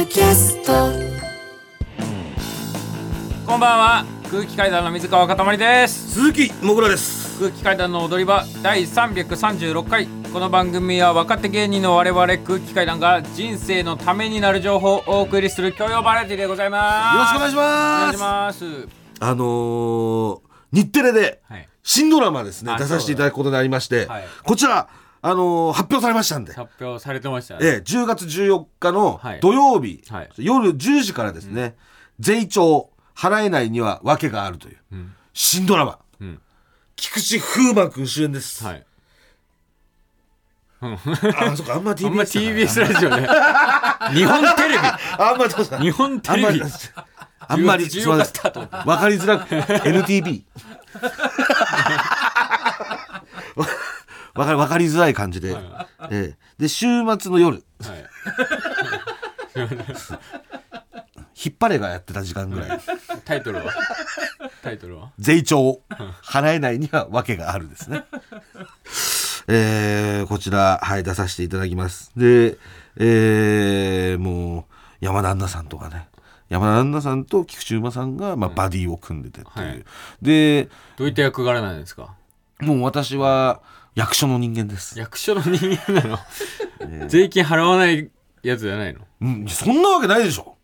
ドキャスト。こんばんは。空気階段の水川かたまりです。鈴木もぐらです。空気階段の踊り場第336回。この番組は若手芸人の我々空気階段が人生のためになる情報をお送りする教養バラエティでございます。よろしくお願いしお願ますいします。あのー、日テレではい。新ドラマですねあ出させていただくことになりまして、はい。こちらあのー発表されましたんで、発表されてましたね。ええ、10月14日のはい。土曜日、はい。夜10時からですね、税調払えないには訳があるという、ん。新ドラマ、ん。菊池風磨君主演です、はい。あそっかあんま TBS あんま TBS ラジオで日本テレあんまどう日本テレビ。あんまりあんまり10月スタートわかりづらく NTV わわかりわかりづらい感じで、ええ。で週末の夜。はい。引っ張れがやってた時間ぐらい。タイトルは？タイトルは？税調。払えないには訳があるですね。えー、こちらはい出させていただきます。でえー、もう山田杏奈さんとかね。山田杏奈さんと菊池馬さんが、まあ、バディを組んでてっていう、はい。でどういった役柄なんですか？もう私は役所の人間です。役所の人間なの？税金払わないやつじゃないの？うん、そんなわけないでしょ。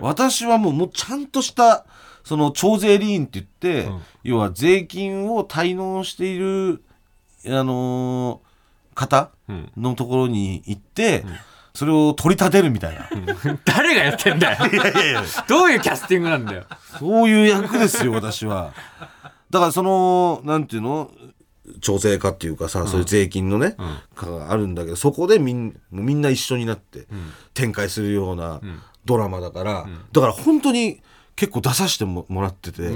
私はもう、もうちゃんとした、その、徴税理員って言って、うん。要は税金を滞納している、あのー方うん。のところに行って、それを取り立てるみたいな。誰がやってんだよ？いやいやいや、どういうキャスティングなんだよ？そういう役ですよ、私は。だからその、なんていうの？調整課っていうかさ、そういう税金のね、ん。課があるんだけど、そこでみんもうみんな一緒になって展開するようなドラマだから、だから本当に結構出させてももらってて、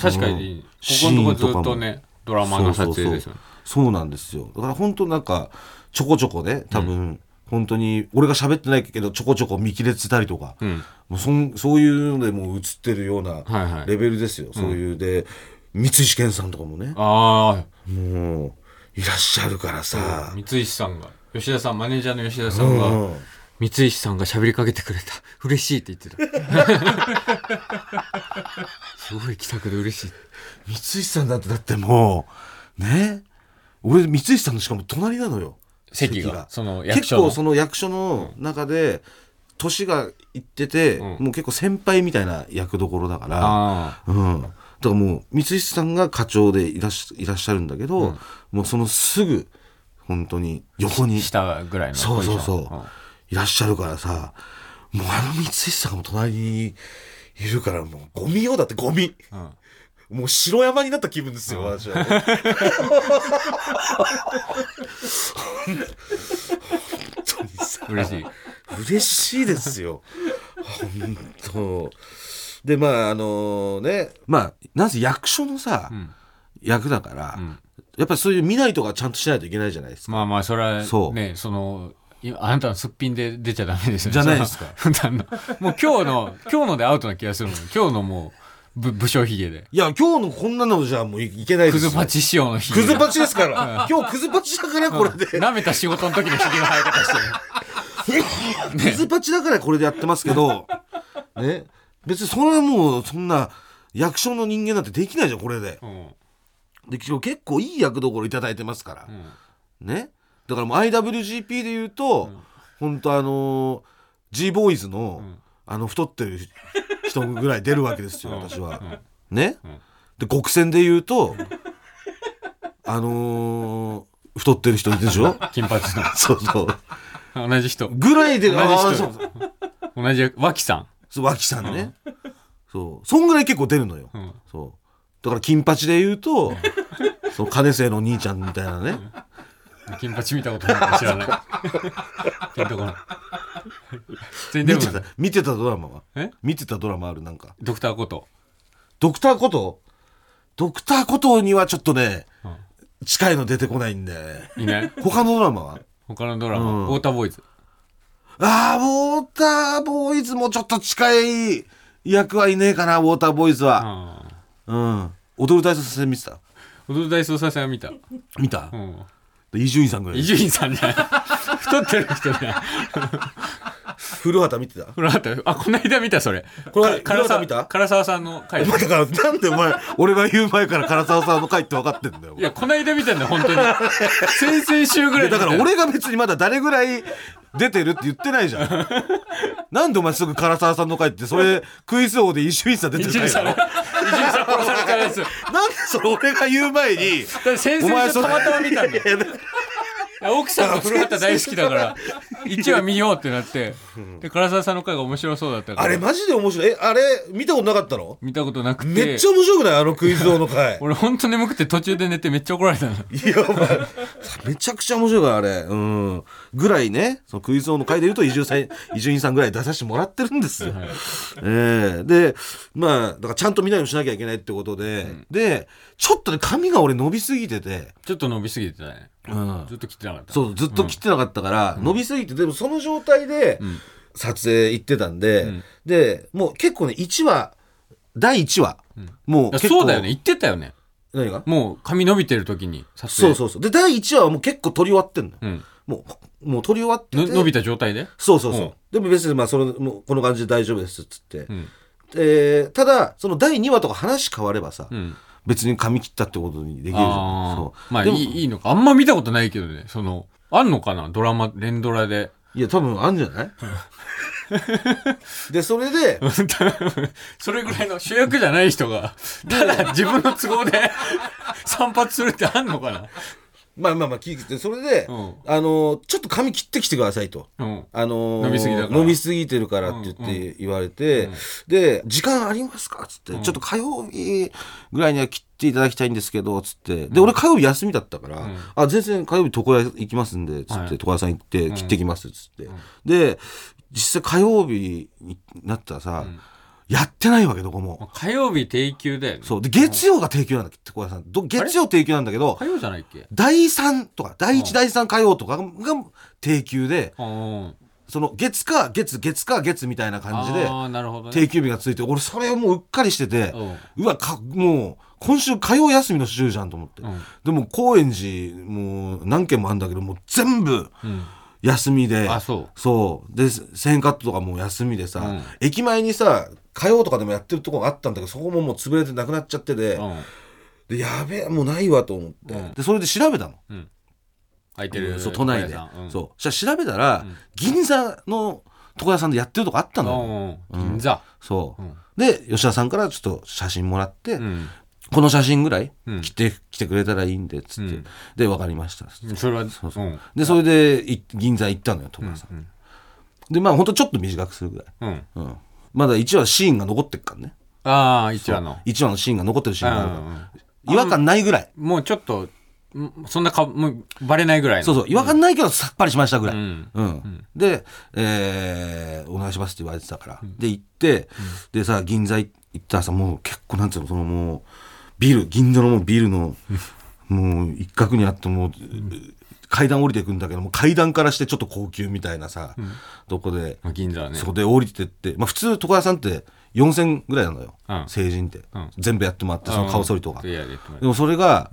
確かにここのとこずっとねドラマの撮影ですよね。そうなんですよ。だから本当なんかちょこちょこね多分、本当に俺が喋ってないけどちょこちょこ見切れてたりとか、うん。もうそんそういうのでもう映ってるようなはいはい。レベルですよ、そういうで三石健さんとかもね。あもういらっしゃるからあさ、三石さんが。吉田さんマネージャーの吉田さんが、うん。三石さんが喋りかけてくれた。嬉しいって言ってた。すごい気さくで嬉しい。三石さんだってだってもうね。俺三石さんのしかも隣なのよ。席がその役所の。結構その役所の中で年がいってて、うん。もう結構先輩みたいな役どころだから、あうん、だからもう三石さんが課長でいらっしいらっしゃるんだけど、うん。もうそのすぐ本当に横にあ下ぐらいのそうそうそう、ポジションいらっしゃるからさもうあの三石さんがも隣にいるからもうゴミよだってゴミ。うん。うんもう城山になった気分ですよ、私は、ね。本当にさ。嬉しい。嬉しいですよ。本当。で、まあ、あのね、まあ、なぜ役所のさ、ん。役だから、ん。やっぱりそういう見ないとかちゃんとしないといけないじゃないですか。まあまあそれはそう。ねそのいあなたのすっぴんで出ちゃダメですよね。じゃないですか。もう今日の今日のでアウトな気がするもん今日のもうぶ武将髭で。いや、今日のこんなのじゃもういいけないですよ。クズパチ仕様の髭クズパチですから。今日クズパチだからこれで。舐めた仕事の時の髭の生え方してる。クズパチだからこれでやってますけど、ね。別にそれはもうそんな役所の人間なんてできないじゃん、これで。うん。で結構いい役どころいただいてますから。うん。ね。だからもう IWGP で言うと、本当あのー G ボーイズの、あの太ってる人ぐらい出るわけですよ、私は。ね。で、極戦で言うと、あのー太ってる人いるでしょ？金髪そうそう。の 同じ人。ぐらいで、同じあー人そう。同じ脇さんそう、脇さんね。そう。そんぐらい結構出るのよ。ん。そう。だから金八で言うと、そう、金瀬の兄ちゃんみたいなね。金八見たことないか知らない。ピンとこない。全見てた、見てたドラマは？え？見てたドラマある？なんか。ドクターことドクターことドクターことにはちょっとね、うん。近いの出てこないんで。いない？他のドラマは？他のドラマ、うん。ウォーターボーイズああ、ウォーターボーイズもちょっと近い役はいねえかな、ウォーターボーイズは。ああうん。踊る大捜査線見てた？踊る大捜査線は見た。見た？うん。伊集院さんぐらい。伊。集院さんじゃない。太ってる人じゃない。古畑見てた？古畑？あこの間見たそれ。これか唐沢見た？唐沢さんの回。だからなんでお前俺が言う前から唐沢さんの回って分かってんだよいやこの間見たんだよ本当に。先々週ぐらいだから俺が別にまだ誰ぐらい出てるって言ってないじゃん。なんでお前すぐ唐沢さんの回ってそれクイズ王で伊集院さん出てなの？一時さん殺されたやつ。だなんでそれ俺が言う前に先々お前それ週たまたま見たんだよ奥さんが古畑大好きだから1話見ようってなってで唐沢さんの回が面白そうだったから。あれマジで面白い？えあれ見たことなかったの？見たことなくて。めっちゃ面白くない？あのクイズ王の回 俺ほんと眠くて途中で寝てめっちゃ怒られたの。いやお前めちゃくちゃ面白いからあれ。うんぐらいねそのクイズ王の回で言うと伊集院さんぐらい出させてもらってるんですよ、ええ。でまあだからちゃんと見ないようにしなきゃいけないってことで、でちょっとね髪が俺伸びすぎてて、ちょっと伸びすぎてたねうん、ずっと切ってなかった。そうずっと切ってなかったから、伸びすぎてでもその状態でん。撮影行ってたんで、ん。でもう結構ね1話第1話、もう結構そうだよね。言ってたよね。何が？もう髪伸びてる時に撮影。そうそうそう。で第1話はもう結構撮り終わってんのよ、うんもうもう撮り終わってて。の伸びた状態で？そうそうそう、うん。でも別にまあそのもうこの感じで大丈夫ですっつって、うん。えーただその第2話とか話変わればさ、うん。別に髪切ったってことにできるじゃん。あそあまあいいいいのか。あんま見たことないけどね。そのあんのかな？ドラマ連ドラで。いや多分あんじゃない？でそれで それぐらいの主役じゃない人がただ自分の都合で 散髪するってあんのかな？まあまあまあ聞いてそれで、うん。あのちょっと髪切ってきてくださいと。うん。あのー伸びすぎだから。伸びすぎてるからって言って言われて、で、時間ありますか？っつって、ちょっと火曜日ぐらいには切っていただきたいんですけど、つって。で、俺火曜日休みだったから、あ、全然火曜日床屋行きますんで、つって、はい。床屋さん行って切ってきます、つって。で、実際火曜日になったらさ、やってないわけ、どこも。火曜日定休だよねそう。で、月曜が定休なんだっけ、床屋さん。ど月曜定休なんだけど、火曜じゃないっけ？第3とか、第1、第3火曜とかが定休で、うんその月か月、月か月みたいな感じで、定休日がついて、俺それをもううっかりしてて、うんうわ、か、もう、今週火曜休みの週じゃんと思って。うんでも、高円寺、もう何件もあるんだけど、もう全部うん休みで、あそう。そう。で、1000カットとかも休みでさ、うん。駅前にさ、火曜とかでもやってるとこがあったんだけど、そこももう潰れてなくなっちゃってて、うん。で、やべえ、もうないわと思って、うん。で、それで調べたの。空いてるそう都内で、うん。そう。そしたら調べたら、銀座の床屋さんでやってるとこあったの。よ、うん。銀座。そう、うん。で吉田さんからちょっと写真もらって、うんこの写真ぐらいうん。来て,、来てくれたらいいんでっつって、うん。で分かりました。それはそうそう。うん。でそれでい銀座行ったのよ床屋さん、うんでまあほんとちょっと短くするぐらい、うん。うん、まだ1話シーンが残ってっからね。ああ一話の。1話のシーンが残ってるシーンがあるから、違和感ないぐらい、もうちょっとんそんなかもうバレないぐらいの。そうそう。違和感ないけどさっぱりしましたぐらい、うん。うん。で、えーお願いしますって言われてたから、で行って、でさ銀座行ったらさもう結構なんつうのそのもうビル銀座のビルのもう一角にあってもう、階段降りていくんだけども階段からしてちょっと高級みたいなさ、とこで、まあ銀座はね。そこで降りてって、まあ、普通床屋さんって4000ぐらいなのよ、うん。成人って、うん。全部やってもらってその顔剃りとか、でもそれが、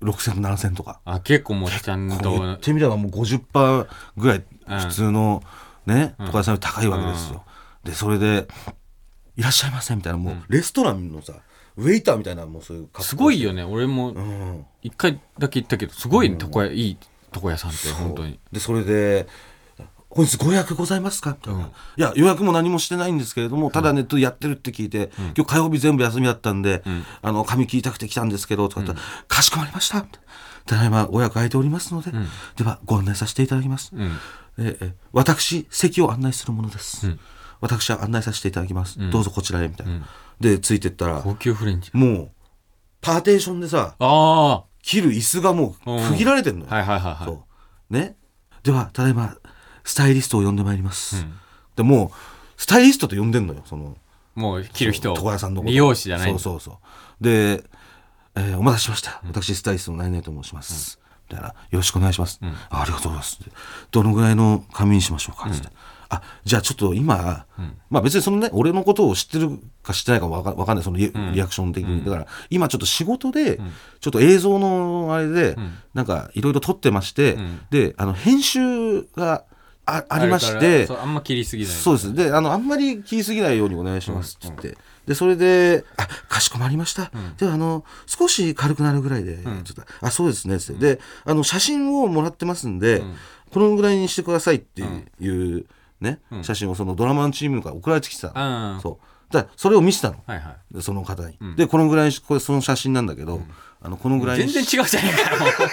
6000、7000とか。あ結構もうちゃんと言ってみればもう50%ぐらいうん。普通のね床屋さんより高いわけですよ。でそれで「いらっしゃいませ」みたいなもうレストランのさウェイターみたいなもうそういうすごいよね。俺もうん。一回だけ行ったけどすごいね床屋いい床屋さんって本当に。でそれで「本日ご予約ございますか?」みたいな、いや予約も何もしてないんですけれどもただネットでやってるって聞いて、今日火曜日全部休みだったんで、あの髪切りたくて来たんですけど」とか言ったら「かしこまりました」ただいまご予約空いておりますので、ではご案内させていただきます」うん。ええ私席を案内するものです、ん。私は案内させていただきます、どうぞこちらへみたいな、でついてったら高級フレンチ。もうパーテーションでさあ切る椅子がもう区切られてんのよ、あはいはいはいはい。ね。ではただいまスタイリストを呼んでまいります、でもうスタイリストと呼んでんのよそのもう着る人床屋さんの美容師じゃないそうそうそう。で、えーお待たせしました。私スタイリストのナイナイと申します、みたいな。よろしくお願いします、あありがとうございます。どのぐらいの髪にしましょうかつって、あじゃあちょっと今、まあ別にそのね俺のことを知ってるか知ってないかわかわかんないそのリ,、リアクション的に。だから今ちょっと仕事で、ちょっと映像のあれで、なんかいろいろ撮ってまして、であの編集があありましてあんま切りすぎない。そうです。であのあんまり切りすぎないようにお願いしますっつって、でそれで「あかしこまりました、ではあの少し軽くなるぐらいで」ちょっとあそうですね」であの写真をもらってますんで、このぐらいにしてくださいっていう、ね。写真をそのドラマのチームから送られてきてたの、うん。そう。だそれを見せたの。はいはい。でその方に、でこのぐらいこれその写真なんだけど、あのこのぐらい全に然違うじゃねえかよ。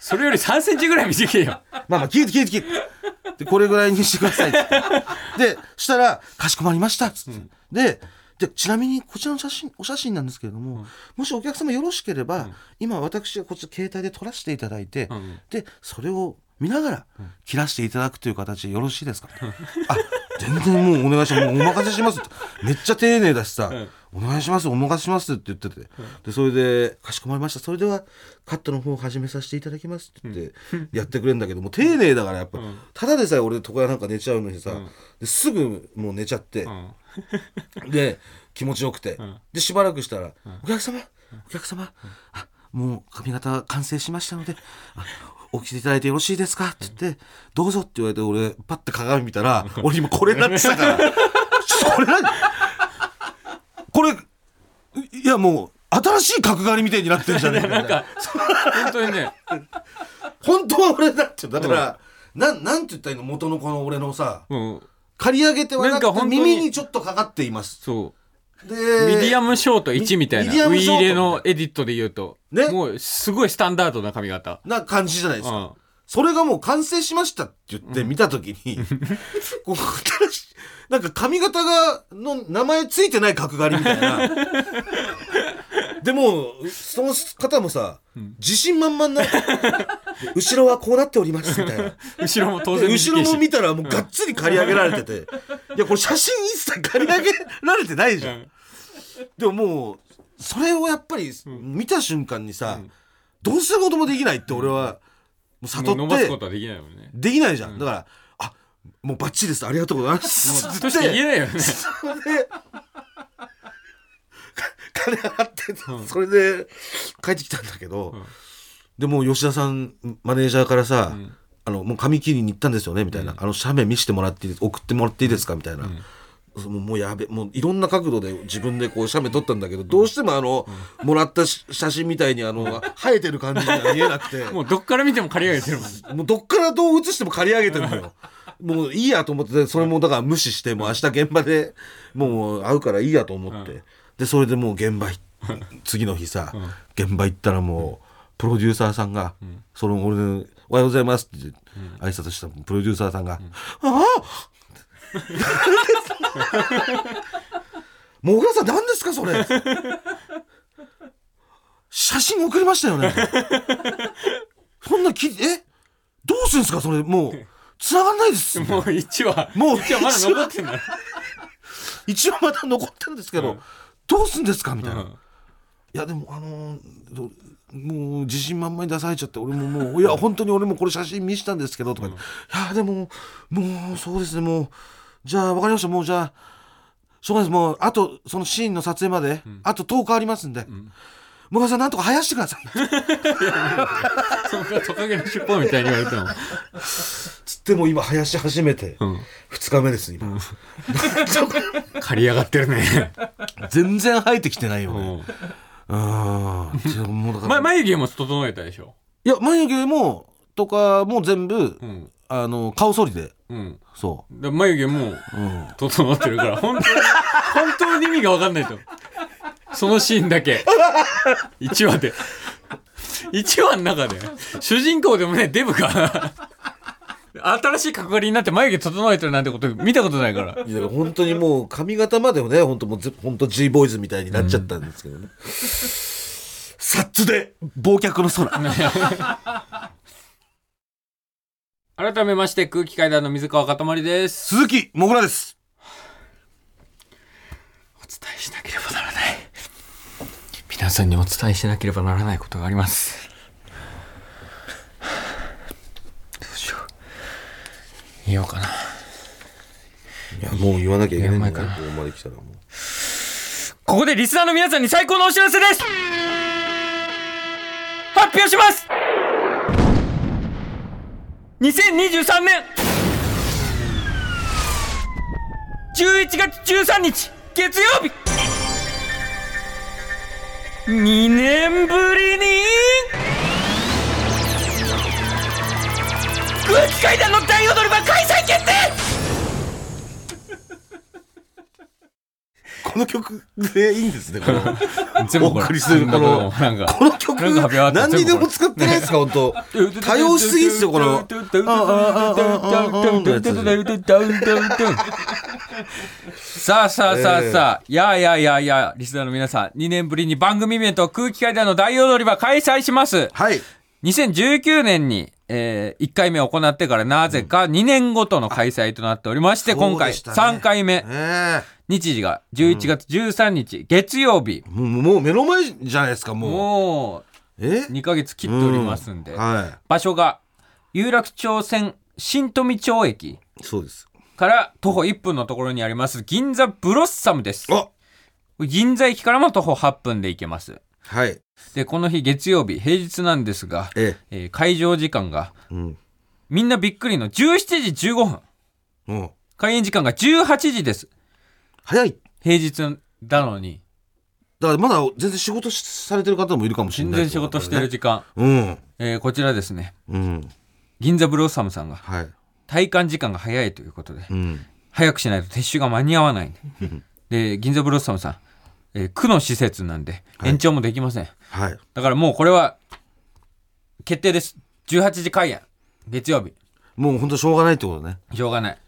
それより3センチぐらい短いよ。まあまあ、聞いて聞いて聞いて。で、これぐらいにしてください。で、したら、かしこまりましたっつって。で、で、ちなみにこちらの写真、お写真なんですけれども、もしお客様よろしければ、今私がこっち携帯で撮らせていただいて、ん。で、それを見ながら切らしていただくという形でよろしいですか、あ、全然もうお願いします。もうお任せしますって。めっちゃ丁寧だしさ、お願いします、お任せしますって言ってて。で、それで、かしこまりました。それでは、カットの方を始めさせていただきますって言って、やってくれるんだけど、もう丁寧だからやっぱ、ただでさえ俺床屋なんか寝ちゃうのにさ、ですぐもう寝ちゃって、で、気持ちよくて、で、しばらくしたら、お客様、お客様、あもう髪型完成しましたので、あ起きていただいてよろしいですか？って言って、どうぞって言われて、俺、パッて鏡見たら、俺今これになってたから、これ何？これ、いやもう、新しい角刈りみたいになってるじゃねえかみたいな。本当にね。本当は俺だって、だから、なん、なんて言ったらいいの？元のこの俺のさ、もう刈り上げてはなくて耳にちょっとかかっています。そで、うミディアムショート1みたいな。ミディアウィムショート。ーレのエディットで言うと、ね。もうすごいスタンダードな髪型。な感じじゃないですか。うん。それがもう完成しましたって言って見たときに、こう新しいなんか髪型が、の名前ついてない角刈りみたいな。でも、その方もさ、自信満々な、後ろはこうなっておりますみたいな。後ろも当で然後ろも見たらもうがっつり刈り上げられてて、いや、これ写真一切刈り上げられてないじゃん。でももう、それをやっぱり見た瞬間にさ、どうすることもできないって俺は、もう悟って伸ばすこ、とはできないもんねできないじゃん。だから、あ、もうバッチリです。ありがとうございます。もうとしか言えないよね それで、金払って、それで帰ってきたんだけど、でもう吉田さん、マネージャーからさ、あの、もう髪切りに行ったんですよね、みたいな。あの、写メ見せてもらっていいです送ってもらっていいですかみたいな。もうもうやべもういろんな角度で自分でこう写メ撮ったんだけどどうしてもあの、もらったし写真みたいにあの生えてる感じが見えなくて。もうどっから見ても刈り上げてるもん。ねもうどっからどう映しても刈り上げてるのよ。もういいやと思ってそれもだから無視してもう明日現場でもう会うからいいやと思って、でそれでもう現場次の日さ、現場行ったらもうプロデューサーさんが、その俺の「おはようございます」って挨拶したプロデューサーさんが「ああ！もぐらさん何ですかそれ？写真送りましたよね。そんなきえ？どうするんですかそれ？もう繋がんないです。もう1話もう1話まだ残ってんだよ一応まだ残ってるんですけど、うんどうすんですか？みたいな、うん。いやでもあのーどもう自信満々に出されちゃって俺ももういや本当に俺もこれ写真見したんですけどとか。言って、いやでももうそうですね。もうじゃあ分かりました。もうじゃあしょうがないです。もうあとそのシーンの撮影まで、あと10日ありますんで、もがさんなんとか生やしてくださいそんなトカゲの尻尾みたいに言われてもつっても今生やし始めてうん2日目です今、刈り上がってるね全然生えてきてないよねうんうんじゃあもうだからま眉毛も整えたでしょいや眉毛もとかも全部、うんあの顔剃りでうんそで眉毛も、整ってるからうん本当に本当に意味が分かんないとそのシーンだけ。1話で。1話の中で。主人公でもねデブが。新しい角刈りになって眉毛整えてるなんてこと見たことないから。いや本当にもう髪型までもね本当もうぜ本当 G ボーイズみたいになっちゃったんですけどね、サッツで忘却の空。改めまして空気階段の水川かたまりです。鈴木もぐらです。お伝えしなければならない皆さんにお伝えしなければならないことがあります。どうしよう。言おうかな。いやもう言わなきゃいけないんだよここまで来たらもう。ここでリスナーの皆さんに最高のお知らせです。発表します。2023年。11月13日。月曜日2年ぶりに空気階段の大踊り場開催決定。この曲でいいんですねこの 全お送りするこのなんかこの曲何にでも使ってないですか本当。多用しすぎっすよこのさあさあさあさあ、いやいやいやいやリスナーの皆さん2年ぶりに番組イベント空気階段の大踊り場開催します。はい。2019年に、えー1回目行ってからなぜか2年ごとの開催となっておりまして、今回そうでしたね。3回目。え日時が11月13日、月曜日。えもうもう目の前じゃないですかもう。もえ？う2ヶ月切っておりますんで、は場所が有楽町線新富町駅。いそうですから徒歩1分のところにあります銀座ブロッサムです。あ銀座駅からも徒歩8分で行けます。はい。でこの日月曜日平日なんですが、ええ。ー会場時間がえうん。みんなびっくりの17時15分。開演時間が18時です。早い。平日なのに。だからまだ全然仕事しされてる方もいるかもしれない全然仕事してる時間、うん。えーこちらですね。うん。銀座ブロッサムさんが。はい体感時間が早いということでうん。早くしないと撤収が間に合わないんで。で銀座ブロッサムさん、えー区の施設なんではい。延長もできません、はい。だからもうこれは決定です。18時開演。月曜日。もう本当しょうがないってことね。しょうがない。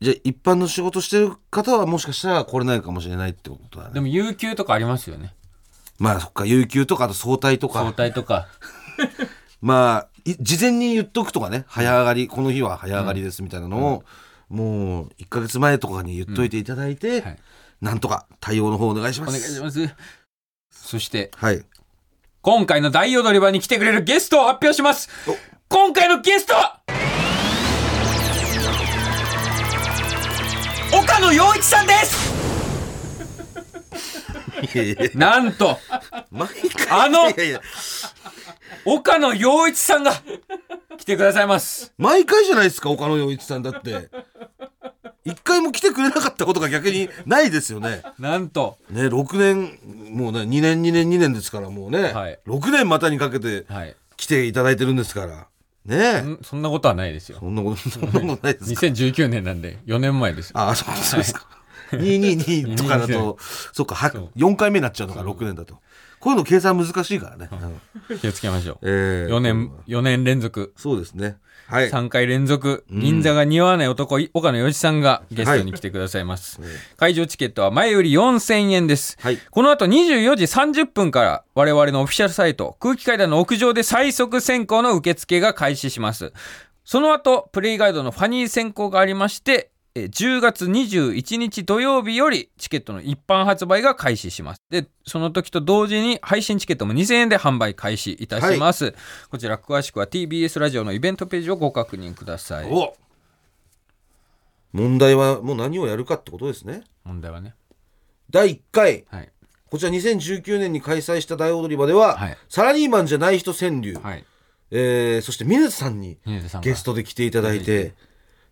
じゃあ一般の仕事してる方はもしかしたら来れないかもしれないってことだね。でも有給とかありますよね。まあそっか。有給とかあと早退と早か退とか。まあい事前に言っとくとかね早上がりこの日は早上がりですみたいなのを、もう1か月前とかに言っといていただいて、はい。なんとか対応の方お願いしおます。願いします。そしてはい。今回の大踊り場に来てくれるゲストを発表します。今回のゲストは岡野陽一さんです。いやいや。なんと毎回あのいやいや岡野陽一さんが来てくださいます。毎回じゃないですか岡野陽一さんだって。一回も来てくれなかったことが逆にないですよね。なんと。ね6年もうね2年2年2年ですからもうね、はい。6年またにかけてはい。来ていただいてるんですから。ね。んそんなことはないですよ。そんなことそんなことないですか？2019年なんで4年前ですよ。ああそうそうですか、222とかだとそっかはそう。4回目になっちゃうのか6年だとこういうの計算難しいからね、うん。気をつけましょう。えー4年4年連続。そうですね。はい。3回連続。銀座が似合わない男岡野陽一さんがゲストに来てくださいます、会場チケットは前より4000円です、はい。この後24時30分から我々のオフィシャルサイト空気階段の屋上で最速選考の受付が開始します。その後プレイガイドのファニー選考がありましてえー10月21日土曜日よりチケットの一般発売が開始します。でその時と同時に配信チケットも2000円で販売開始いたします、こちら詳しくは TBS ラジオのイベントページをご確認ください。お問題はもう何をやるかってことですね。問題はね。第1回。はい。こちら2019年に開催した大踊り場では、はい。サラリーマンじゃない人川柳、はい。えーそして水津さんにゲストで来ていただいて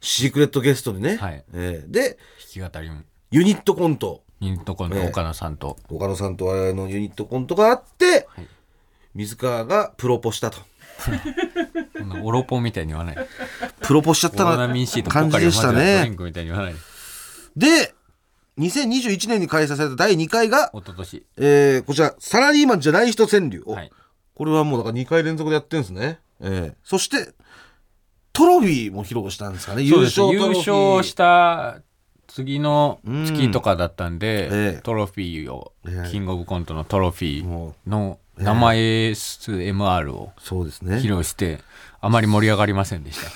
シークレットゲストでね、はい。えーで弾き語りも。ユニットコント。ユニットコント岡野さんと、岡野さんと我々のユニットコントがあって、はい。水川がプロポしたと。こんなオロポみたいに言わない。プロポしちゃったオロナミン C とポ感じでしたね。ンクみたいに言わない。で2021年に開催された第2回が、一昨年。えーこちらサラリーマンじゃない人川柳、おはい。これはもうだから2回連続でやってるんですね、えーそしてトロフィーも披露したんですかね。優トロフィー。勝した次の月とかだったんで、うんええ。トロフィーを、ええキングオブコントのトロフィーもの生 ASMR をうそうです披ね露してあまり盛り上がりませんでした。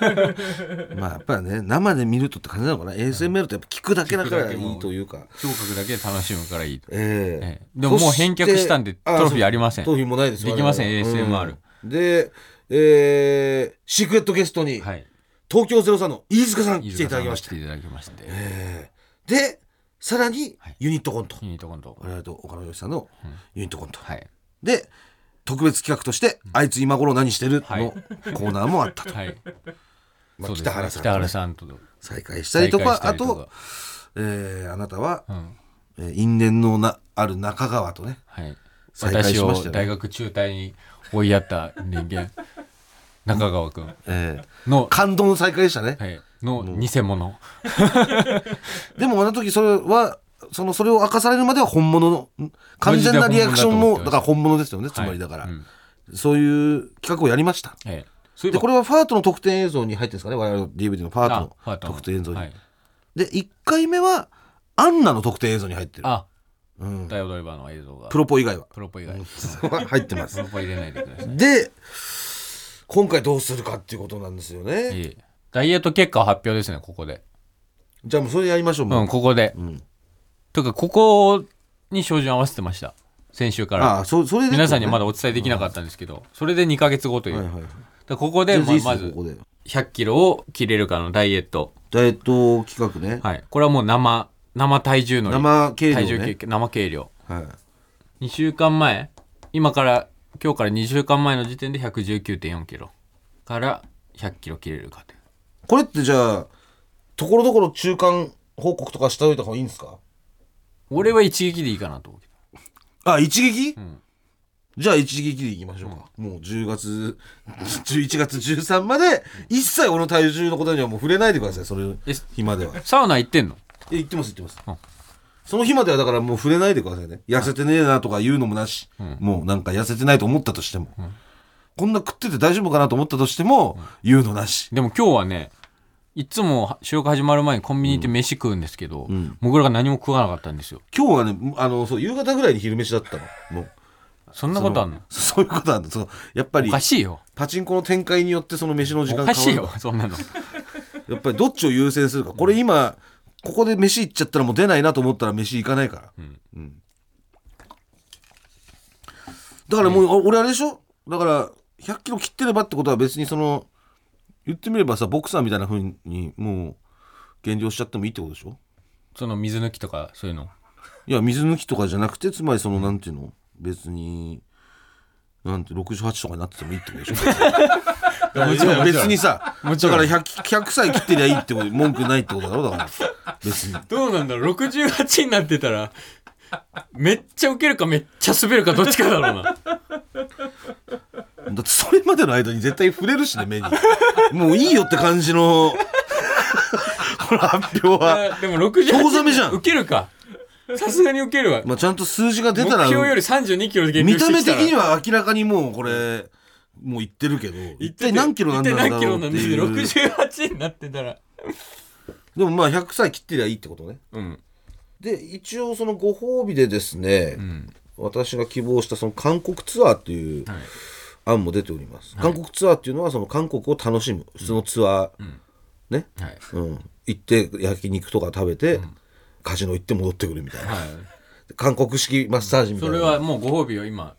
まあやっぱりね生で見るとって感じなのかな。ASMR ってやっぱ聞くだけだからいいというか。聴覚だけで楽しむからいいと。ええ。ええ。でももう返却したんでトロフィーありません。トロフィーもないです。できません ASMR うん。で、えーシークレットゲストに、はい。東京03の飯塚さん来飯ていただきましていただきまして。えー。でさらにはい。ユニットコント、ユニットコント。我々と岡野由さんのユニットコント、はい。で特別企画として「あいつ今頃何してる?」はい。のコーナーもあったと、はい。まあ北原さんとね。北原さんと。再会したりとかありとえーあなたは、うん。えー因縁のなある中川とね。はい。再会私をしましたよね。大学中退に追いやった人間中川君。えーの、感動の再会でしたね、はい、の偽物。でもあの時それはそのそれを明かされるまでは本物のん完全なリアクションもだから本物ですよね。つまりだから、はいうん。そういう企画をやりました。ええ。でこれはファートの特典映像に入ってるんですかね？我々の DVD のファートあのファートの。特典映像に、はい。で1回目はアンナの特典映像に入ってる、あ。うん、大踊り場の映像が。プロポ以外は。プロポ以外。入ってます。プロポ入れないでください。で今回どうするかっていうことなんですよね、いい。ダイエット結果発表ですねここで。じゃあもうそれやりましょうもう、うんここで。うん。というかここに照準合わせてました。先週から。ああそそれで皆さんにはまだお伝えできなかったんですけど。それで2ヶ月後という、はいはいでここでまあまずよここで。100キロを切れるかのダイエット。ダイエット企画ね、はい。これはもう生生体重の生計量体重ね計生計量。はい。2週間前今から今日から2週間前の時点で119.4キロから100キロ切れるかというこれってじゃあところどころ中間報告とかしておいた方がいいんですか？俺は一撃でいいかなと思うけど。あ一撃、ん。じゃあ一撃でいきましょうか、もう10月11月13まで一切俺の体重のことにはもう触れないでくださいそれえ日までは。サウナ行ってんの？え言ってます言ってます、うんその日まではだからもう触れないでくださいね。痩せてねえなとか言うのもなし、ん。もうなんか痩せてないと思ったとしても、こんな食ってて大丈夫かなと思ったとしても、言うのなし。でも今日はねいつも収録始まる前にコンビニ行って飯食うんですけど、ん。もぐらが何も食わなかったんですよ。今日はねあのそう夕方ぐらいに昼飯だったの。もう。そんなことあんの？そ ういうことなんだそのやっぱりおかしいよ。パチンコの展開によってその飯の時間おかしいよそんなの。やっぱりどっちを優先するか。これ今ここで飯行っちゃったらもう出ないなと思ったら飯行かないから、ん。うん。だからもう、俺あれでしょ？だから100キロ切ってればってことは別にその言ってみればさボクサーみたいな風にもう減量しちゃってもいいってことでしょ？その水抜きとかそういうの？いや水抜きとかじゃなくてつまりそのなんていうの？別になんて68とかになっててもいいってことでしょ？別にさもちろん。だから 100, 100歳切ってりゃいいって文句ないってことだろだから。別に。どうなんだろう。68になってたらめっちゃウケるかめっちゃ滑るかどっちかだろうな。だってそれまでの間に絶対触れるしね目に。もういいよって感じの この発表は、でも68チョウザメじゃん。ウケるか。さすがにウケるわ。まあ、ちゃんと数字が出目たら標より32キロで減見た目的には明らかにもうこれもう言ってるけど一体何キロなんだろう一体何キロなんっていう。68になってたら。でもまあ100歳切ってりゃいいってことね。うん。で一応そのご褒美でですね、うん。私が希望したその韓国ツアーっていうはい。案も出ております、韓国ツアーっていうのはその韓国を楽しむそのツアー、ね、はい。うん、行って焼肉とか食べて、カジノ行って戻ってくるみたいな、はい。韓国式マッサージみたいな。それはもうご褒美を今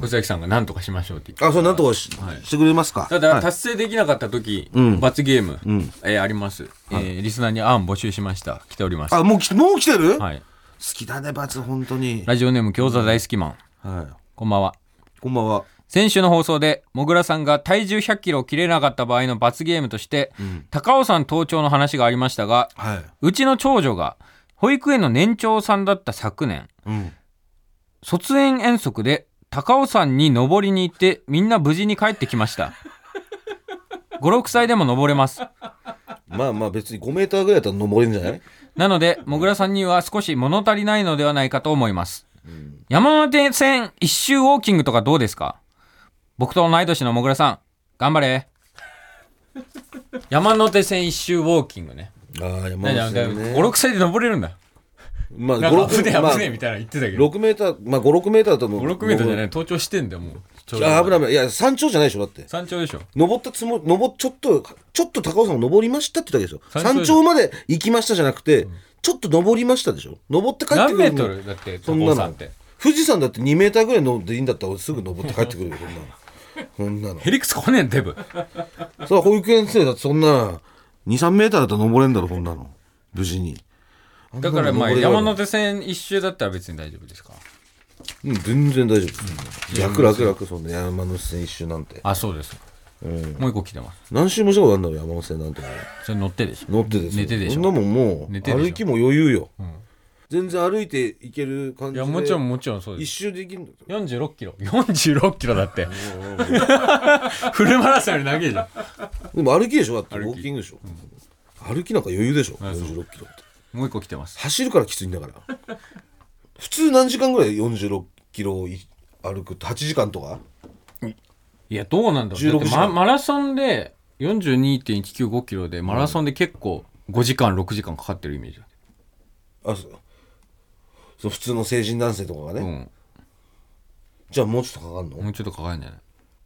小崎さんが何とかしましょうって言って。あそれなんとかし,、はい。してくれますか？ただはい。達成できなかった時、ん。罰ゲーム、ん。えーあります、えーリスナーに案募集しました。来ております。あもう来もう来てる、好はい。きだね罰本当に。ラジオネーム餃子大好きマン。はい。こんばんは。こんばんは。先週の放送でもぐらさんが体重100キロを切れなかった場合の罰ゲームとして、高尾山登頂の話がありましたがはい。うちの長女が保育園の年長さんだった昨年うん。卒園遠足で高尾山に登りに行ってみんな無事に帰ってきました。56歳でも登れます。まあまあ別に5メーターぐらいだったら登れるんじゃない？なのでもぐらさんには少し物足りないのではないかと思います、山手線一周ウォーキングとかどうですか？僕と同い年のもぐらさん頑張れ。山手線一周ウォーキングね。ああ山手線ね。56歳で登れるんだまあなんか危ねえまあ危ねえみたいな言ってたけど。6メーターまあ56メーターだと思う56メートルじゃない登頂してんだよもう。あ危ない危ない。いや山頂じゃないでしょだって。山頂でしょ。登ったつもり登っちょっとちょっと高尾山を登りましたって言ったわけですよ山頂まで行きましたじゃなくて、ちょっと登りましたでしょ。登って帰ってくる何メートルだってそんなの。富士山だって2メーターぐらい登っていいんだったらすぐ登って帰ってくるよこんなの。こんなの。ヘリクス来ねえんデブ。それは保育園生だってそんな23メーターだったら登れんだろこんなの。無事にだからまあ山手線一周だったら別に大丈夫ですか？うん全然大丈夫です楽楽楽そんな山手線一周なんて。あそうですうん。もう一個来てます。何周もしたことあるんだろ山手線なんて。それ乗ってでしょ？乗ってですよ寝てでしょ？そんなもんもう寝てでしょ？歩きも余裕よ。うん。全然歩いて行ける感いじで。やもちろんもちろんそうで一す周できるんだ46キロ。46キロだって。フルマラソンより長いじゃん。でも歩きでしょ？だってウォーキングでしょ。歩きなんか余裕でしょ？あそう46キロってもう一個来てます。走るからきついんだから。普通何時間ぐらい46キロい歩くって？8時間とか？いやどうなんだろう。だって16時間ママラソンで42.195キロでマラソンで結構5時間6時間かかってるイメージだあそうそう普通の成人男性とかがね、うん。じゃあもうちょっとかかんの、もうちょっとかかるんじゃない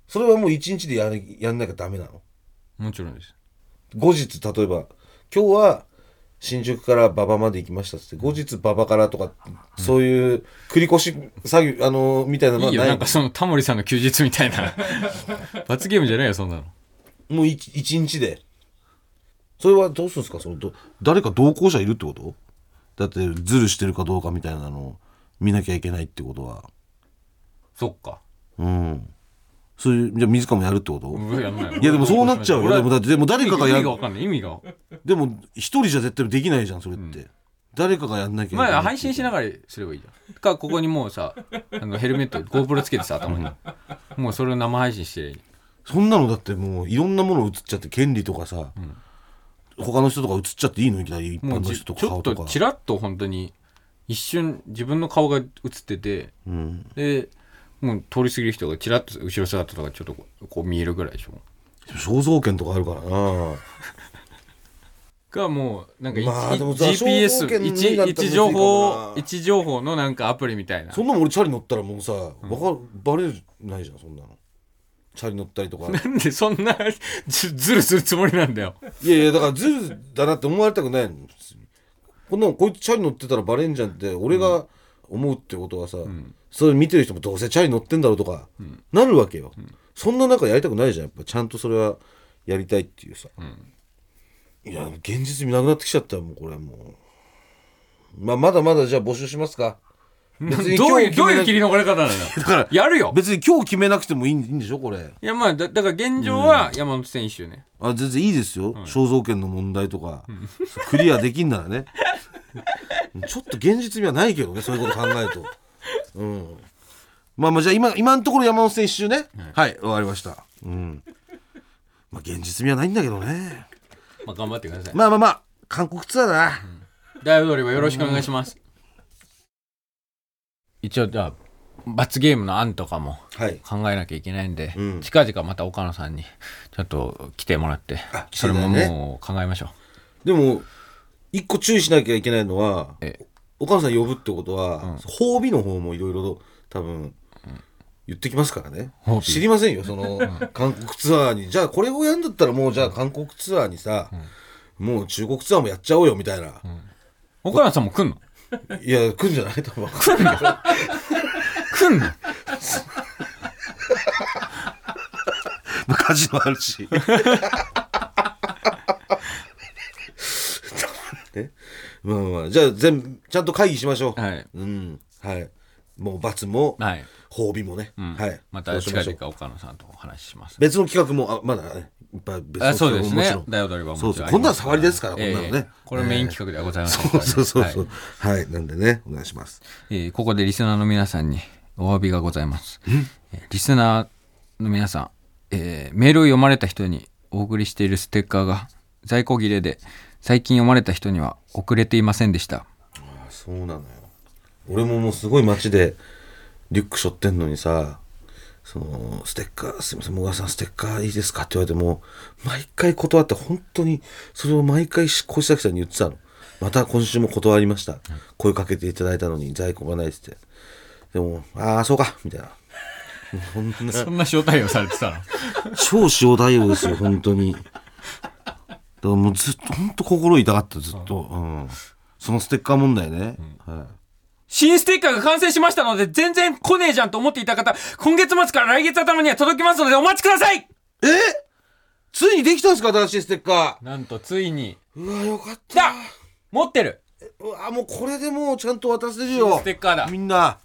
それはもう一日でやるやんなきゃダメなの？もちろんです。後日例えば今日は新宿から馬場まで行きましたっつって後日馬場からとか、そういう繰り越し作業あのみたいなのはいない。いよなんかそのタモリさんの休日みたいな。罰ゲームじゃないよそんなの。もう一一日で。それはどうするんですか？そのど誰か同行者いるってこと？だってズルしてるかどうかみたいなのを見なきゃいけないってことは。そっか。うんそういうじゃあ水川もやるってこと、いいやでもそうなっちゃうよ。俺でもだってでも誰かがやる。意味が分かんない。意味が。でも一人じゃ絶対できないじゃんそれって、誰かがやんなきゃいけないまあ配信しながらすればいいじゃん。かここにもうさあのヘルメット GoPro つけてさ頭に。もうそれを生配信して。りゃいいそんなのだってもういろんなもの映っちゃって権利とかさ、他の人とか映っちゃっていいの？いきなり一般のじちょっ人とか。顔とかとちらっと本当に一瞬自分の顔が映っててうん、でもう通り過ぎる人がちらっと後ろ姿とかちょっとこう見えるぐらいでしょ。肖像権とかあるからな。がもうなんか、まあ GPS 肖像権位無理だ置位置ったらむずいかも情報な位置情報のなんかアプリみたいな。そんなもん俺チャリ乗ったらもうさ、わかバレないじゃんそんなの。チャリ乗ったりとか。なんでそんなずずるするつもりなんだよ。いやいやだからズルだなって思われたくないの。こんなのこいつチャリ乗ってたらバレんじゃんって俺が思うってことはさ、それ見てる人もどうせチャリ乗ってんだろうとか、なるわけよ、そんな中やりたくないじゃん。やっぱちゃんとそれはやりたいっていうさ、いや現実味なくなってきちゃったよもうこれもう、まあ、まだまだじゃあ募集しますか。別にどういう切り逃れ方なのよ。だからやるよ。別に今日決めなくてもいいんでしょこれ。いやまあだだから現状は山手線一周ね、あ全然いいですよ、肖像権の問題とか、クリアできんならね。ちょっと現実味はないけどねそういうこと考えるとうん。まあまあじゃあ今今のところ山手線一周ね。はい。終わりました。うん。まあ現実味はないんだけどね。まあ、頑張ってください。まあまあまあ韓国ツアーだな、大踊りはよろしくお願いします、一応じゃあ罰ゲームの案とかもはい。考えなきゃいけないんで、うん。近々また岡野さんにちょっと来てもらってあ来てそれももう考えましょでも一個注意しなきゃいけないのはえお母さん呼ぶってことは、褒美の方もいろいろ多分言ってきますからね。褒美。知りませんよその韓国ツアーに。じゃあこれをやるんだったらもうじゃあ韓国ツアーにさ、もう中国ツアーもやっちゃおうよみたいな、う岡野さんも来んの？いや来んじゃない？多分。来んの？カジノあるしねまあまあじゃあ全部ちゃんと会議しましょう、はい。うん。はい。もう罰もはい、褒美もね、うん。はい。また近そうしましょう。々岡野さんとお話しします。別の企画もあまだね。いっぱい別のあそうですね。企画ももちろん大踊りはもちろんそうそうこんなの触りですからこんなのね。ええ。これメイン企画ではございませんそうそうそうそう。はい。はい、なんでねお願いします。えーここでリスナーの皆さんにお詫びがございます。えーリスナーの皆さん、えーメールを読まれた人にお送りしているステッカーが在庫切れで、最近読まれた人には送れていませんでした。あそうなのよ。俺ももうすごい街でリュック背負ってんのにさそのステッカーすいませんもがさんステッカーいいですかって言われても毎回断って本当にそれを毎回小崎さんに言ってたの。また今週も断りました、声かけていただいたのに在庫がないっつって。でもああそうかみたいな。もうこんな。そんな招待をされてたの？超塩対応ですよ本当にらもうずっと本当心痛かったずっと、うん、そのステッカー問題ね、はい。新ステッカーが完成しましたので、全然来ねえじゃんと思っていた方、今月末から来月頭には届きますのでお待ちください！え？ついにできたんですか新しいステッカなんとついに、ーうわよかった。持ってる！うわもうこれでもうちゃんと渡せるよ。ステッカーだ。みんな。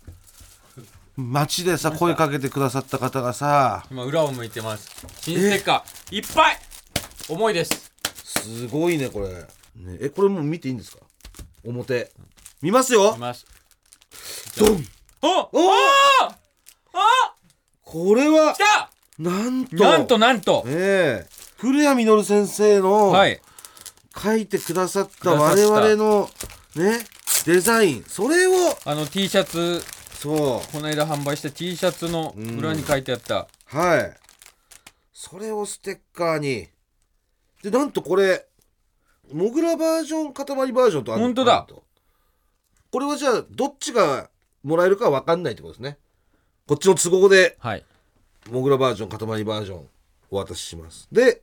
街でさ声かけてくださった方がさ。今裏を向いてます。新ステッカー。いっぱい！重いですすごいねこれ、ね、えこれもう見ていいんですか？表。見ますよ。います。ドン。おおああこれは来た！なんと。なんとなんと。ええ。古谷実先生のはい。書いてくださった我々のねデザイン。それをあの T シャツ。そこの間販売した T シャツの裏に書いてあった、うはい。それをステッカーにでなんとこれモグラバージョン塊バージョンとある本当だ。あるとこれはじゃあどっちがもらえるか分かんないってことですね。こっちの都合ではい。モグラバージョン塊バージョンお渡しします。で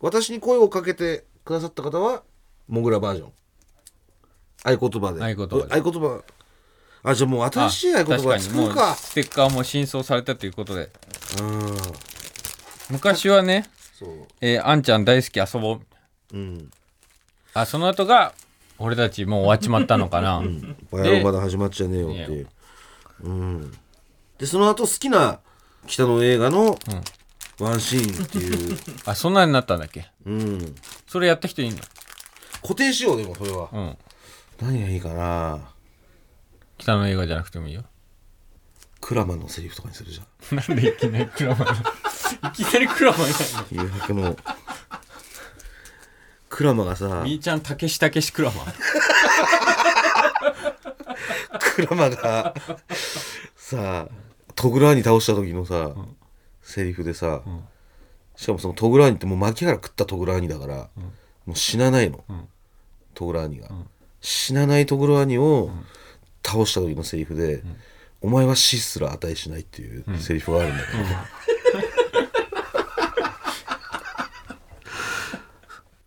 私に声をかけてくださった方はモグラバージョン。合言葉で。合言葉で。合言葉。あじゃあもう新しい合言葉作るか。ステッカーも新装されたということで。うん。昔はねそう。えーあんちゃん大好き遊ぼう。うん。あその後が俺たちもう終わっちまったのかな、バヤロまだ始まっちゃねえよって。いううん。でその後好きな北の映画のワンシーンっていう、あそんなになったんだっけ？うん、それやった人いいの？固定しようでもそれは。うん。何がいいかな。北の映画じゃなくてもいいよクラマのセリフとかにするじゃん。なんでいきなりクラマンいきなりクラマンや誘白の。クラマがさみーちゃんたけしたけしクラマ？ンクラマがさトグラーニ倒した時のさ、セリフでさ、しかもそのトグラーニってもう牧原食ったトグラーニだから、もう死なないの、んトグラーニが、死なないトグラーニを倒した時のセリフで、お前は死すら値しないっていうセリフがあるんだけど、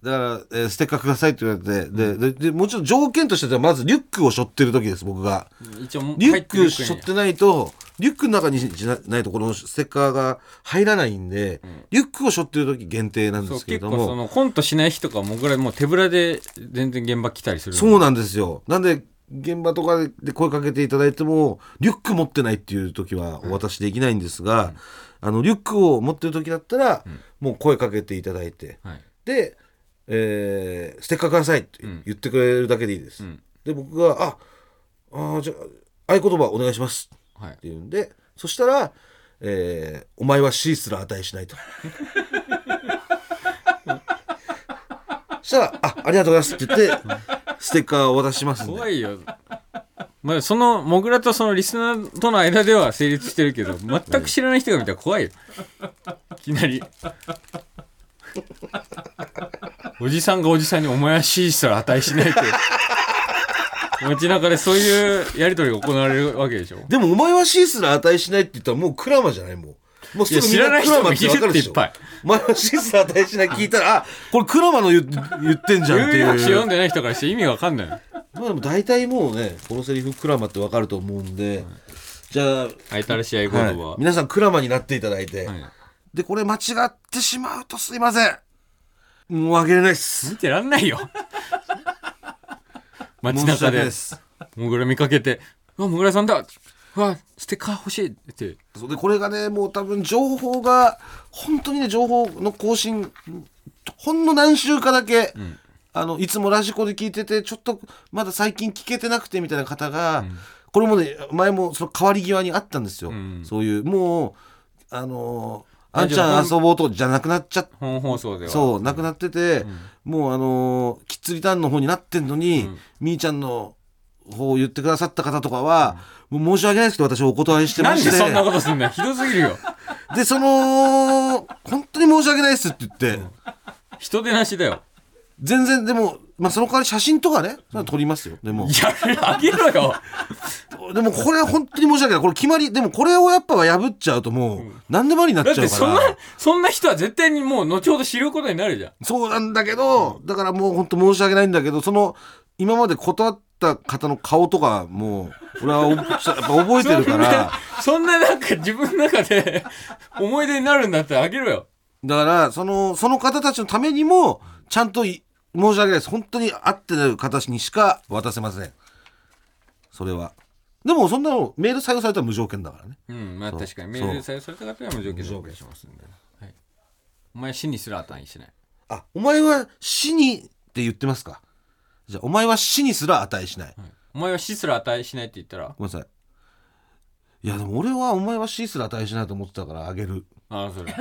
だから、えーステッカーくださいって言われて、でででもちろん条件としてはまずリュックを背負ってる時です僕が。一応リュック背負ってないとリュックの中にないところのステッカーが入らないんで、リュックを背負ってる時限定なんですけれど結構そものコントしない日とかもぐらいもう手ぶらで全然現場来たりするそうなんですよ。なんで現場とかで声かけていただいてもリュック持ってないっていう時はお渡しできないんですが、あのリュックを持ってる時だったら、もう声かけていただいてはい。で、えーステッカーくださいってん。言ってくれるだけでいいです、ん。で僕が「ああーじゃあ合言葉お願いします」はい。っていうんでそしたら、えーお前は死すら値しない」と。そしたら「あありがとうございます」って言ってステッカーをお渡ししますんで。怖いよ。まあそのモグラとそのリスナーとの間では成立してるけど全く知らない人が見たら怖いよ。いきなり。おじさんがおじさんに「お前は死したら値しない」って。街中でそういうやり取りが行われるわけでしょ。でもお前は死すら値しないって言ったらもうクラマじゃないもうもうすぐ知らない人もクラマってわかるでしょ。いるっていっぱい。お前は死すら値しない聞いたら あこれクラマの言言ってんじゃんっていう。読んでない人からして意味わかんない。まあでも大体もうねこのセリフクラマってわかると思うんで、じゃああいたらし合言葉。はい、皆さんクラマになっていただいて、はい。でこれ間違ってしまうとすいません。もうあげれないっす。見てらんないよ。街中で。訳ないです。モグラ見かけて「あモグラさんだうわステッカー欲しい」って。そう。でこれがねもう多分情報が本当にね情報の更新ほんの何週かだけ、あのいつもラジコで聞いててちょっとまだ最近聞けてなくてみたいな方が、これもね前もその変わり際にあったんですよ、ん。そういうもうあのーああんちゃん遊ぼうとじゃなくなっちゃっ本放送では。そうなくなってて、もうあのーキッズリターンの方になってんのに、みーちゃんの方を言ってくださった方とかは、もう申し訳ないですけど私お断りしてなんまして。でそんなことすんだよ。ひどすぎるよ。でその本当に申し訳ないですって言って、人手なしだよ。全然でも、まあ、その代わり写真とかね撮りますよ。でも。いやあげろよ。でもこれは本当に申し訳ない。これ決まりでもこれをやっぱ破っちゃうともう何でもありになっちゃうから。てそんなそんな人は絶対にもう後ほど知ることになるじゃん。そうなんだけど、だからもう本当申し訳ないんだけどその今まで断った方の顔とかもう俺はおやっぱ覚えてるから。そんななんか自分の中で思い出になるんだったらあげろよ。だからそのその方たちのためにもちゃんとい申し訳ないです。本当に合ってる形にしか渡せません。それは。でもそんなのメール採用されたら無条件だからね。うんまあ確かに。メール採用された方は無条件でお願いしますんで、はい、お前死にすら値しないあお前は死にって言ってますか？じゃあお前は死にすら値しない、お前は死すら値しないって言ったら？ごめんなさい。いやでも俺はお前は死すら値しないと思ってたからあげる。ああそれ。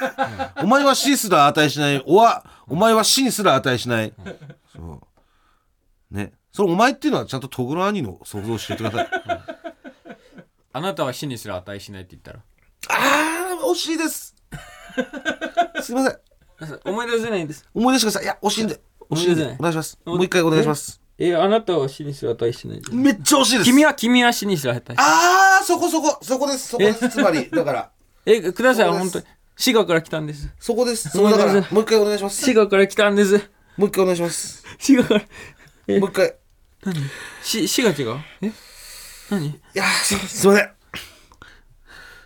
お前は死すら値しない。おわお前は死にすら値しない、そう。ね。それお前っていうのはちゃんとトグロ兄の想像してください。あなたは死にすら値しないって言ったら？あー惜しいです。すいません。思い出せないんです。思い出してください。いや惜しいんで惜しいんで思い出せないお願いします。もう一回お願いします。えあなたは死にすら値しないめっちゃ惜しいです。君は君は死にすら値しあーそこそこ。そこです。そこです。つまりだから。えください本当に。滋賀から来たんです。そこです。そこだからもう一回お願いします。滋賀から来たんです。もう一回お願いします。滋賀から。え？もう一回。し滋賀違う？え？何？いやーすすいません。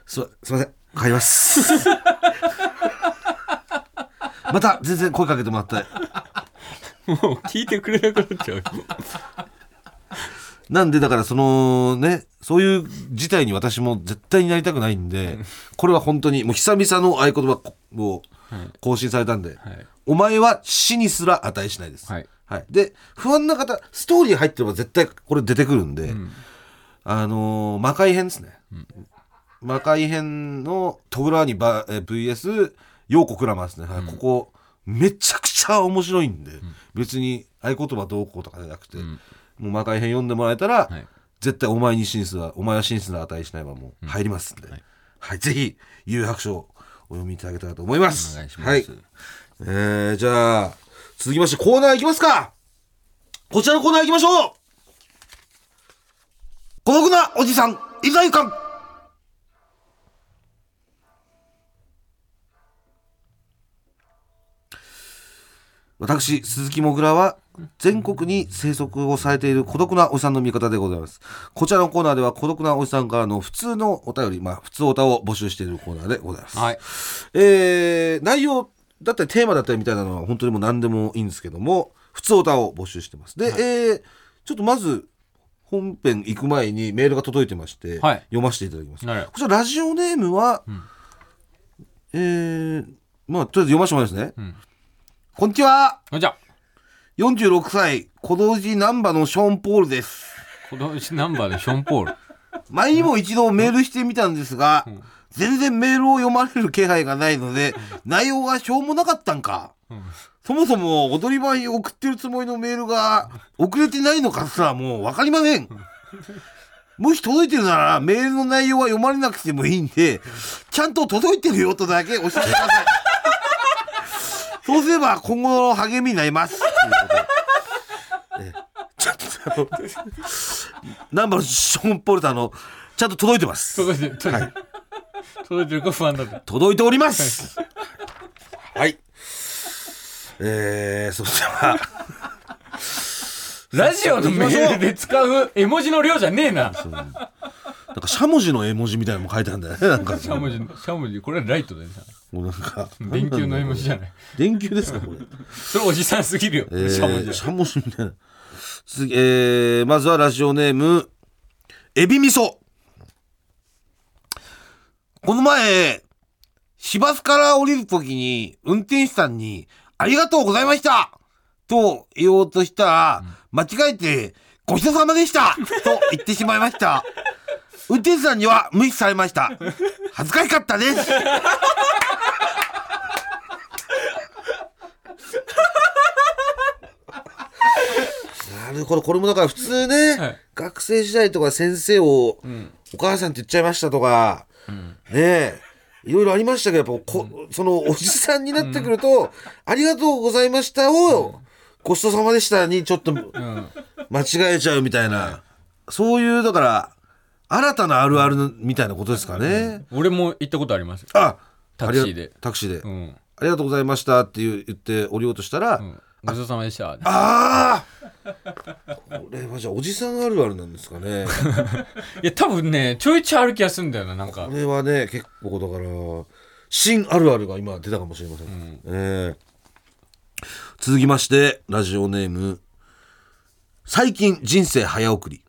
すすいません。帰ります。また全然声かけてもらってもう聞いてくれなくなっちゃうよ。なんでだからそのねそういう事態に私も絶対になりたくないんでこれは本当にもう久々の合言葉を更新されたんで、はい。お前は死にすら値しないです、はい。はい、で不安な方ストーリー入ってれば絶対これ出てくるんで、ん。あのー魔界編ですね、魔界編のトグラーニバえー VS ヨーコクラマですね、はい。ここめちゃくちゃ面白いんで、別に合言葉どうこうとかじゃなくて、ん。もう魔界編読んでもらえたら、はい。絶対お前に真実はお前は真実の値しないはもう入りますんで、はい。ぜひ有白書をお読みいただけたらと思います。お願いします、はい。えー、じゃあ続きましてコーナーいきますか。こちらのコーナー行きましょう。孤独なおじさんいざゆ私鈴木もぐらは全国に生息をされている孤独なおじさんの味方でございます。こちらのコーナーでは孤独なおじさんからの普通のお便りまあ普通おたを募集しているコーナーでございます、はい。えー内容だったりテーマだったりみたいなのは本当にもう何でもいいんですけども普通歌を募集してます。で、えーちょっとまず本編行く前にメールが届いてまして、はい。読ませていただきます。こちらラジオネームは、ん。えーまあとりあえず読ませてもらいますね、んこんにちは。じゃあ46歳小道寺難波のショーン・ポールです。このうちナンバーでショーン・ポール。前にも一度メールしてみたんですが、全然メールを読まれる気配がないので、内容がしょうもなかったんか。そもそも踊り場に送ってるつもりのメールが遅れてないのかすらもう分かりません。もし届いてるならメールの内容は読まれなくてもいいんで、ちゃんと届いてるよとだけ教えてください。そうすれば今後の励みになります。ということでえちょっとナンバーのショーン・ポルターの、ちゃんと届いてます。届いてる届いてる、届いてるか不安だった届いております。はい。えー、そしたら、ラジオのメールで使う絵文字の量じゃねえななんかしゃもじの絵文字みたいなのも書いてあるんだよね。なんか、しゃもじしゃもじこれはライトだよもうなんか、電球の絵文字じゃない電球ですか、これ。それおじさんすぎるよ、えーしゃもじしゃもじみたいな。次、えー、まずはラジオネーム、エビ味噌。この前、市バスから降りるときに、運転手さんに、ありがとうございましたと言おうとしたら、間違えて、ごちそうさまでしたと言ってしまいました。運転手さんには無視されました。恥ずかしかったです。なるほど。これもだから普通ね、はい。学生時代とか先生をお母さんって言っちゃいましたとか、ねえいろいろありましたけどやっぱこ、そのおじさんになってくると「ありがとうございました」を「ごちそうさまでした」にちょっとうん。間違えちゃうみたいな、そういうだから新たなあるあるみたいなことですかね。俺も行ったことあります。あタクシーで。タクシーで、うん、ありがとうございましたって言って降りようとしたら、うん、ごちそうさまでした。ああこれはじゃあおじさんあるあるなんですかね。いや多分ねちょいちょいある気がするんだよななんか。これはね結構だから新あるあるが今出たかもしれません、えー。続きましてラジオネーム最近人生早送り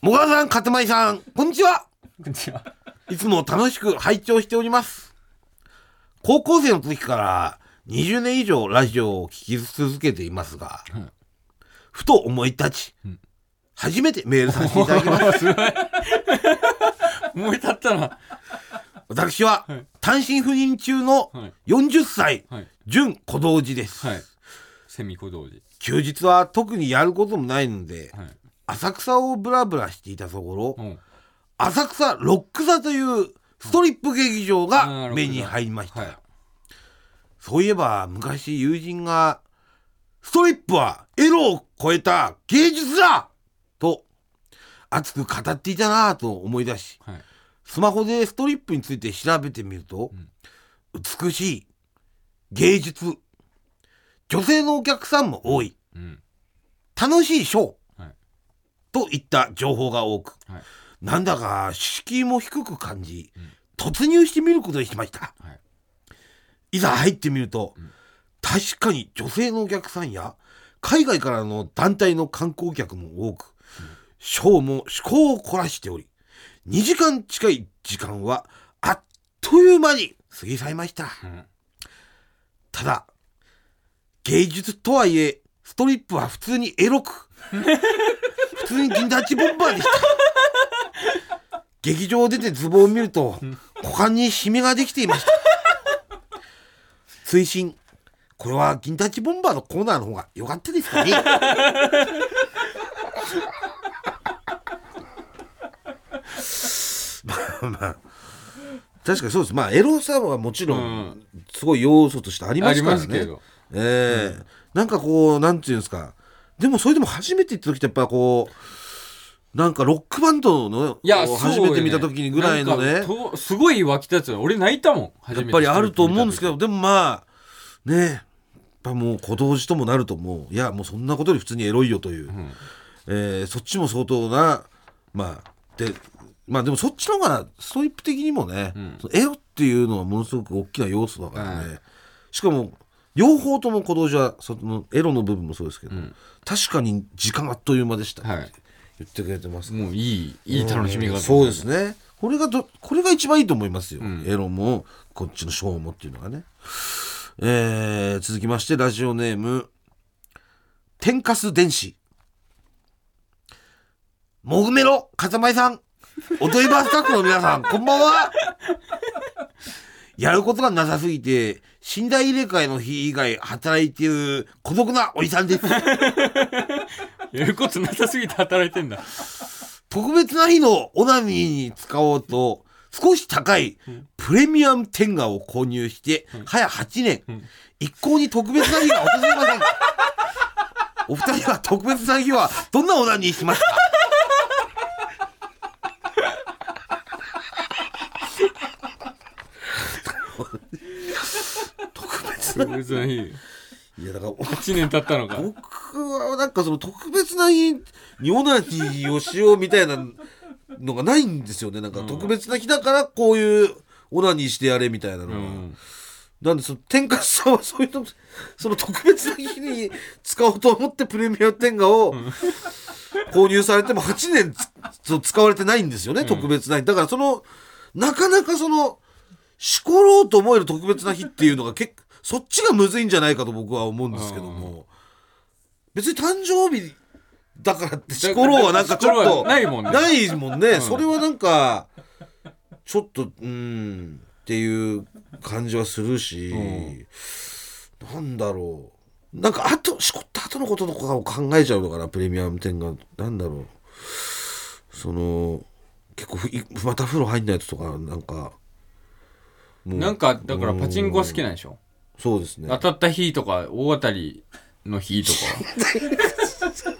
もがさんかたまりさんこんにちはこんにちは。いつも楽しく拝聴しております。高校生の時から20年以上ラジオを聴き続けていますが、うんふと思い立ち、ん初めてメールさせていただきます。すごい。思い立ったな。私ははい単身赴任中のはい40歳、はい。準小道寺です。はい。セミ小道寺。休日は特にやることもないので、はい。浅草をブラブラしていたところ、うん。浅草ロック座というストリップ劇場が目に入りました。はい。そういえば昔友人が「ストリップはエロを超えた芸術だ!」と熱く語っていたなぁと思い出しはい。スマホでストリップについて調べてみると、美しい芸術女性のお客さんも多いうん。楽しいショー、はいといった情報が多くはい。なんだか敷居も低く感じ、突入してみることにしましたはい。いざ入ってみると、ん確かに女性のお客さんや海外からの団体の観光客も多く、ショーも趣向を凝らしており2時間近い時間はあっという間に過ぎ去りましたうん。ただ芸術とはいえストリップは普通にエロく普通に銀ダッチボンバーでした。劇場を出てズボンを見ると股間にシミができていました。推進これは銀ダッチボンバーのコーナーの方が良かったですかね？まあまあ。確かにそうです。まあエロさはもちろうん。んすごい要素としてありますからね、ますけど。ええ。なんかこうなんていうんですかでもそれでも初めて行った時ってやっぱこうなんかロックバンドのいや、初めて見た時にぐらいの。ねすごい湧き立つの。俺泣いたもん。初めて。やっぱりあると思うんですけど。どでもまあねやっぱもう小道寺ともなるともういやもうそんなことより普通にエロいよという、ん。えーそっちも相当なまあでまあでもそっちの方がストリップ的にもね、ん。そのエロっていうのはものすごく大きな要素だからね、うんしかも両方とも小道寺はそのエロの部分もそうですけど、ん。確かに時間あっという間でした、はい。言ってくれてます。もういい、いい楽しみ方。そうですね。これがどこれが一番いいと思いますよ、ん。エロもこっちのショーもっていうのがね。えー続きましてラジオネーム天かす電子。もぐめろかたまりさん。おといばスタッフの皆さんこんばんはやることがなさすぎて寝台入れ替えの日以外働いている孤独なおじさんです。やることなさすぎて働いてんだ。特別な日のオナニーに使おうと少し高いプレミアム天下を購入して早8年、一向に特別な日が訪れません。お二人は特別な日はどんなオナニーしました特別な特別な日。いやだから1年経ったのか。僕はなんかその特別な日にオナニーをしようみたいなのがないんですよねなんか特別な日だからこういうオナニーしてやれみたいなのは、うん。なんでその天かすさんはそういうのその特別な日に使おうと思ってプレミアム天下を購入されても8年使われてないんですよね、特別な日だからそのなかなかそのしころうと思える特別な日っていうのが結構そっちがむずいんじゃないかと僕は思うんですけども、別に誕生日だからってしころうはなんかちょっとはないもんね。ないもんね、ん。それはなんかちょっとうんっていう感じはするし、なんだろう。なんかあとしこった後のこととかを考えちゃうのかなプレミアム店が。なんだろう。その結構また風呂入んないやつとかなんかなんか、だからパチンコ好きなんでしょ？そうですね。当たった日とか、大当たりの日とか。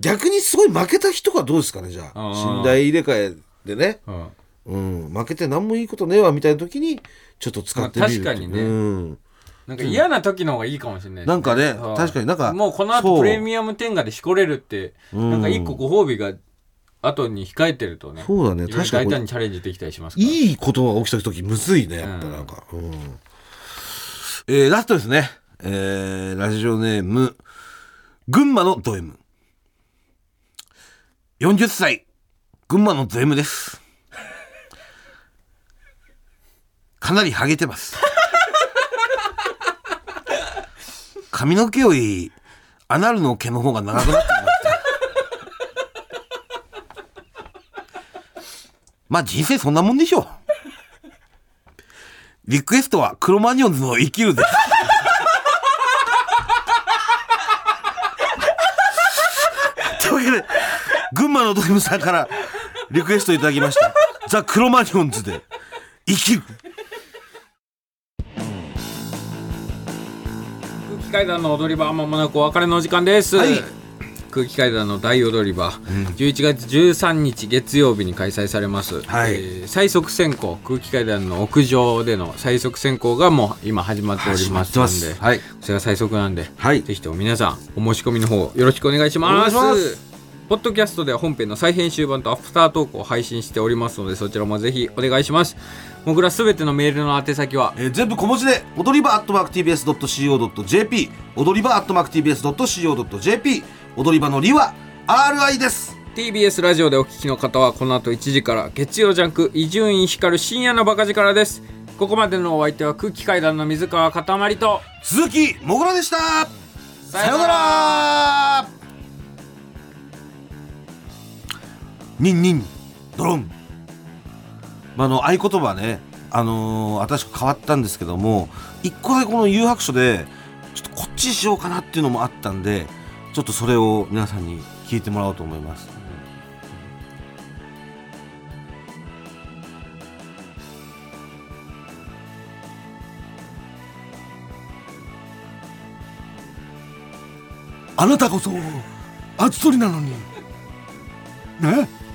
逆にすごい負けた人がどうですかねじゃあ。寝台入れ替えでね。うん。うん。負けて何もいいことねえわみたいな時にちょっと使ってみるまあ確かにね。うん。なんか嫌な時の方がいいかもしれないですなんかねはい確かになんかもうこの後プレミアム天下でしこれるって、うん。なんか一個ご褒美が後に控えてるとね。そうだね確かに大胆にチャレンジできたりしますから。いいことが起きた時むずいねやっぱなんか、うんえーラストですね、えーラジオネーム群馬のド M 40歳、群馬の税務です。かなりハゲてます。髪の毛より、アナルの毛の方が長くなってきまあ人生そんなもんでしょう。リクエストはクロマニオンズの生きるです。というわけで、群馬のドリムさんからリクエストいただきました。ザ・クロマニオンズで生きる。空気階段の踊り場まもなくお別れのお時間です、はい空気階段の大踊り場、11月13日月曜日に開催されます、はい。えー最速選考空気階段の屋上での最速選考がもう今始まっておりますのではい。それが最速なんで、はい。ぜひとも皆さんお申し込みの方よろしくお願いしますポッドキャストでは本編の再編集版とアフタートークを配信しておりますのでそちらもぜひお願いします。僕らすべてのメールの宛先はえー全部小文字で踊り場アットマーク TBS.CO.JP 踊り場アットマーク TBS.CO.JP 踊り場のりは RI です。TBS ラジオでお聞きの方はこの後1時から月曜ジャンク伊集院光る深夜のバカ力です。ここまでのお相手は空気階段の水川かたまりと鈴木もぐらでした。ささようならニンニンドロン。まあ、あの合言葉ねあのー、新しく変わったんですけども一個だけこの誘白書でちょっとこっちにしようかなっていうのもあったんでちょっとそれを皆さんに聞いてもらおうと思います。あなたこそアツトリなのに。ね？